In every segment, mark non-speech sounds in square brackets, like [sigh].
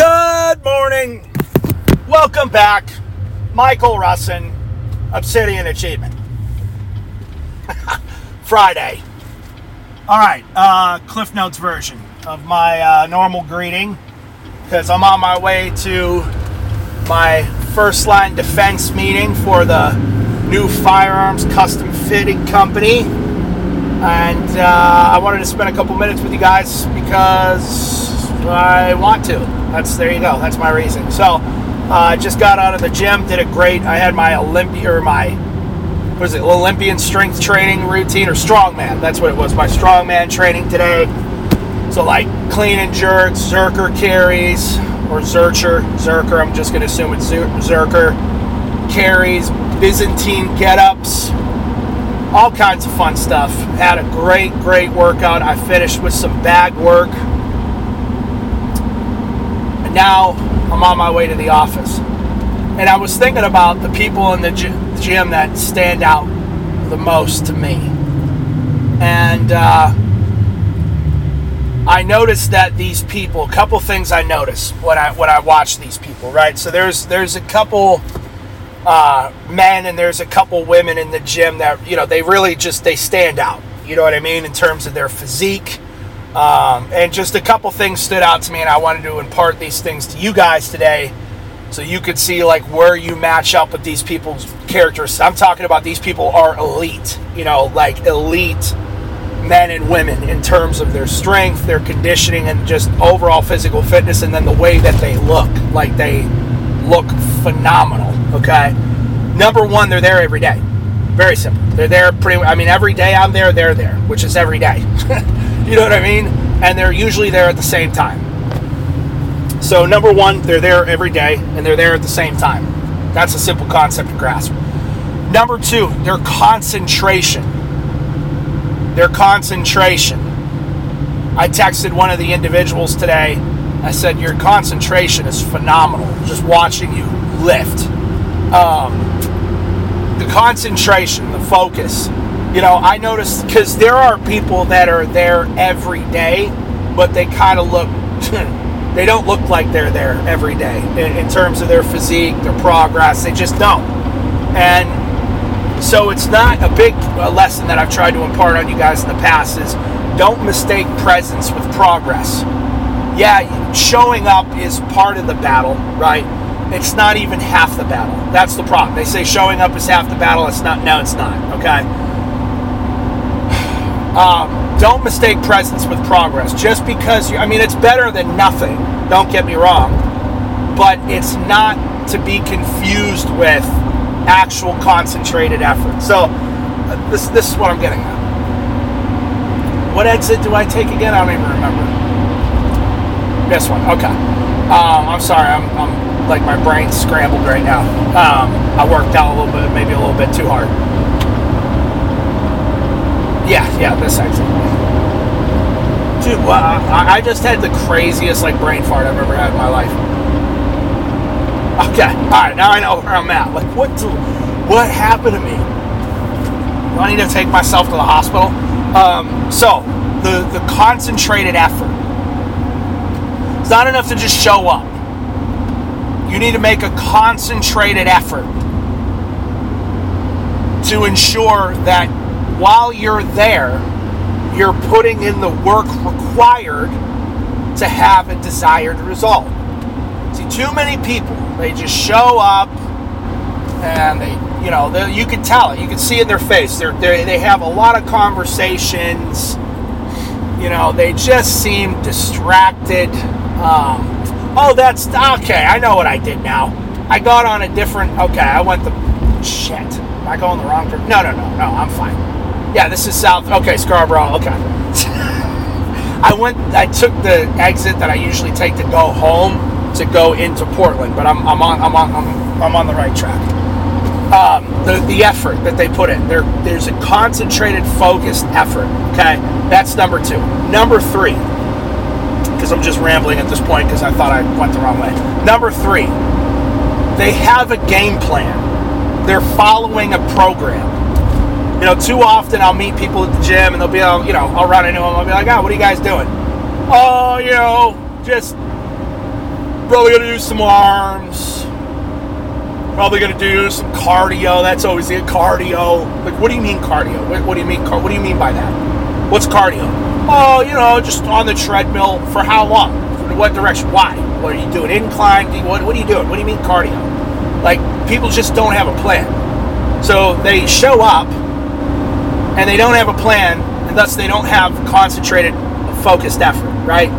Good morning. Welcome back. Michael Russin, Obsidian Achievement. [laughs] Friday. All right, uh, Cliff Notes version of my uh, normal greeting because I'm on my way to my first line defense meeting for the new firearms custom fitting company. And uh, I wanted to spend a couple minutes with you guys because I want to. That's there you go. That's my reason. So I uh, just got out of the gym, did it great. I had my Olympia or my what is it, Olympian strength training routine or strongman. That's what it was. My strongman training today. So like clean and jerks, Zerker carries, or zercher, Zerker. I'm just gonna assume it's Zerker carries, Byzantine get-ups, all kinds of fun stuff. Had a great, great workout. I finished with some bag work. Now I'm on my way to the office. And I was thinking about the people in the gym that stand out the most to me. And uh, I noticed that these people, a couple things I noticed when I when I watch these people, right? So there's there's a couple uh, men and there's a couple women in the gym that you know they really just they stand out. You know what I mean in terms of their physique. Um, and just a couple things stood out to me, and I wanted to impart these things to you guys today, so you could see like where you match up with these people's characters. I'm talking about these people are elite, you know, like elite men and women in terms of their strength, their conditioning, and just overall physical fitness, and then the way that they look. Like they look phenomenal. Okay. Number one, they're there every day. Very simple. They're there pretty. I mean, every day I'm there, they're there, which is every day. [laughs] you know what I mean? And they're usually there at the same time. So number one, they're there every day, and they're there at the same time. That's a simple concept to grasp. Number two, their concentration. Their concentration. I texted one of the individuals today. I said, Your concentration is phenomenal. Just watching you lift um, the concentration, the focus. You know, I noticed because there are people that are there every day, but they kind of look, [laughs] they don't look like they're there every day in, in terms of their physique, their progress. They just don't. And so it's not a big lesson that I've tried to impart on you guys in the past is don't mistake presence with progress. Yeah, showing up is part of the battle, right? it's not even half the battle. That's the problem. They say showing up is half the battle. It's not. No, it's not. Okay. Um, don't mistake presence with progress. Just because you, I mean, it's better than nothing. Don't get me wrong, but it's not to be confused with actual concentrated effort. So uh, this this is what I'm getting at. What exit do I take again? I don't even remember. This one. Okay. Um, I'm sorry. I'm, I'm like my brain's scrambled right now. Um, I worked out a little bit, maybe a little bit too hard. Yeah, yeah, this exit. Dude, well, I, just had the craziest like brain fart I've ever had in my life. Okay, all right, now I know where I'm at. Like, what? Do, what happened to me? Do I need to take myself to the hospital? Um, so, the the concentrated effort. It's not enough to just show up you need to make a concentrated effort to ensure that while you're there, you're putting in the work required to have a desired result. See, too many people, they just show up and they, you know, they, you can tell it. You can see in their face. They're, they're, they have a lot of conversations. You know, they just seem distracted. Um, Oh, that's okay. I know what I did now. I got on a different. Okay, I went the shit. Am I going the wrong direction? No, no, no, no. I'm fine. Yeah, this is south. Okay, Scarborough. Okay. [laughs] I went. I took the exit that I usually take to go home to go into Portland, but I'm, I'm on. I'm on. I'm, I'm on the right track. Um, the, the effort that they put in. There, there's a concentrated, focused effort. Okay, that's number two. Number three, because I'm just rambling at this point because I thought I went the wrong way. Number three, they have a game plan. They're following a program. You know, too often I'll meet people at the gym and they'll be, oh, you know, I'll run into them. I'll be like, oh, what are you guys doing? Oh, you know, just probably gonna do some arms. Probably gonna do some cardio. That's always it. Cardio. Like, what do you mean cardio? What, what do you mean? Car- What do you mean by that? What's cardio? Oh, you know, just on the treadmill for how long? In what direction? Why? What are you doing? Incline? What, what are you doing? What do you mean cardio? Like, people just don't have a plan. So they show up and they don't have a plan, and thus they don't have concentrated, focused effort, right?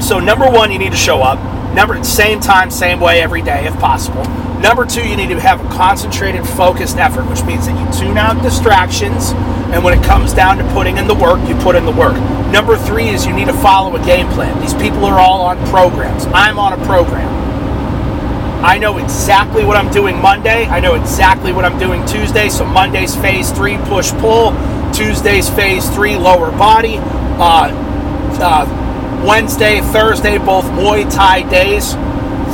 So number one, you need to show up. Number same time, same way every day if possible. Number two, you need to have a concentrated, focused effort, which means that you tune out distractions, and when it comes down to putting in the work, you put in the work. Number three is you need to follow a game plan. These people are all on programs. I'm on a program. I know exactly what I'm doing Monday. I know exactly what I'm doing Tuesday. So Monday's phase three push pull, Tuesday's phase three lower body. Uh, uh, Wednesday, Thursday, both Muay Thai days.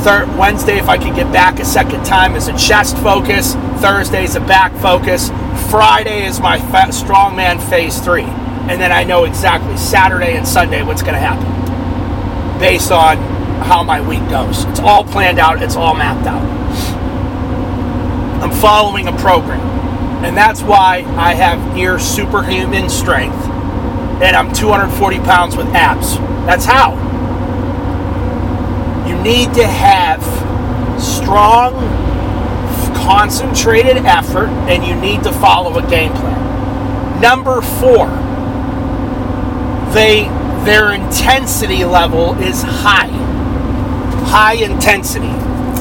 Third, Wednesday, if I could get back a second time, is a chest focus. Thursday is a back focus. Friday is my fa- strongman phase three. And then I know exactly Saturday and Sunday what's going to happen based on how my week goes. It's all planned out, it's all mapped out. I'm following a program. And that's why I have near superhuman strength and I'm 240 pounds with abs. That's how. You need to have strong, concentrated effort, and you need to follow a game plan. Number four, they their intensity level is high. High intensity,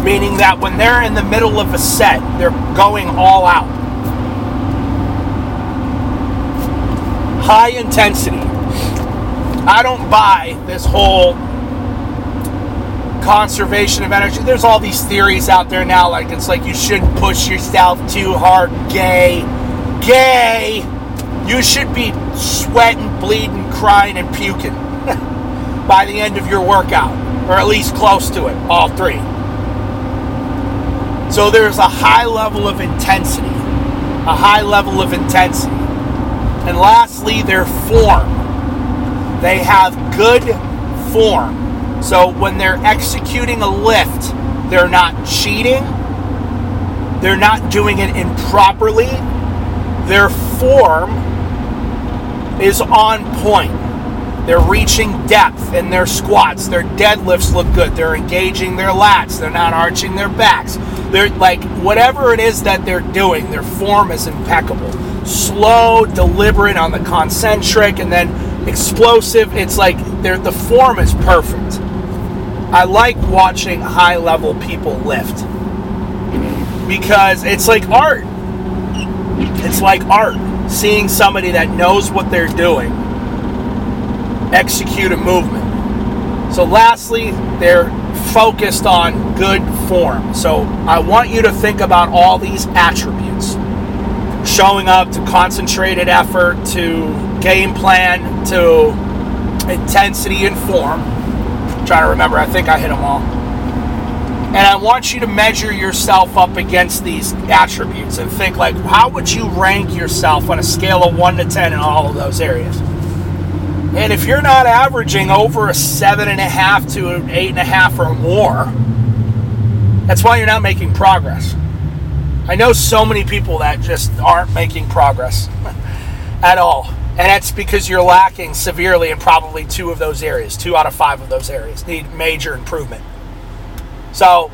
meaning that when they're in the middle of a set, they're going all out. High intensity I don't buy this whole conservation of energy. There's all these theories out there now, like it's like you shouldn't push yourself too hard. Gay, gay. You should be sweating, bleeding, crying, and puking [laughs] by the end of your workout, or at least close to it. All three. So there's a high level of intensity, a high level of intensity, and lastly, their form they have good form. So when they're executing a lift, they're not cheating. They're not doing it improperly. Their form is on point. They're reaching depth in their squats. Their deadlifts look good. They're engaging their lats. They're not arching their backs. They're like whatever it is that they're doing, their form is impeccable. Slow, deliberate on the concentric, and then explosive. It's like the form is perfect. I like watching high level people lift because it's like art. It's like art. Seeing somebody that knows what they're doing execute a movement. So, lastly, they're focused on good form. So, I want you to think about all these attributes showing up to concentrated effort to game plan to intensity and form. I'm trying to remember, I think I hit them all. And I want you to measure yourself up against these attributes and think like, how would you rank yourself on a scale of one to ten in all of those areas? And if you're not averaging over a seven and a half to an eight and a half or more, that's why you're not making progress. I know so many people that just aren't making progress [laughs] at all. And that's because you're lacking severely in probably two of those areas. Two out of five of those areas need major improvement. So,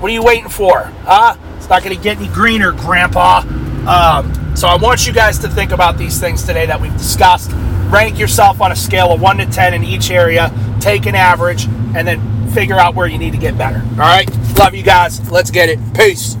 what are you waiting for? Huh? It's not going to get any greener, Grandpa. Um, so, I want you guys to think about these things today that we've discussed. Rank yourself on a scale of 1 to 10 in each area, take an average, and then figure out where you need to get better. All right? Love you guys. Let's get it. Peace.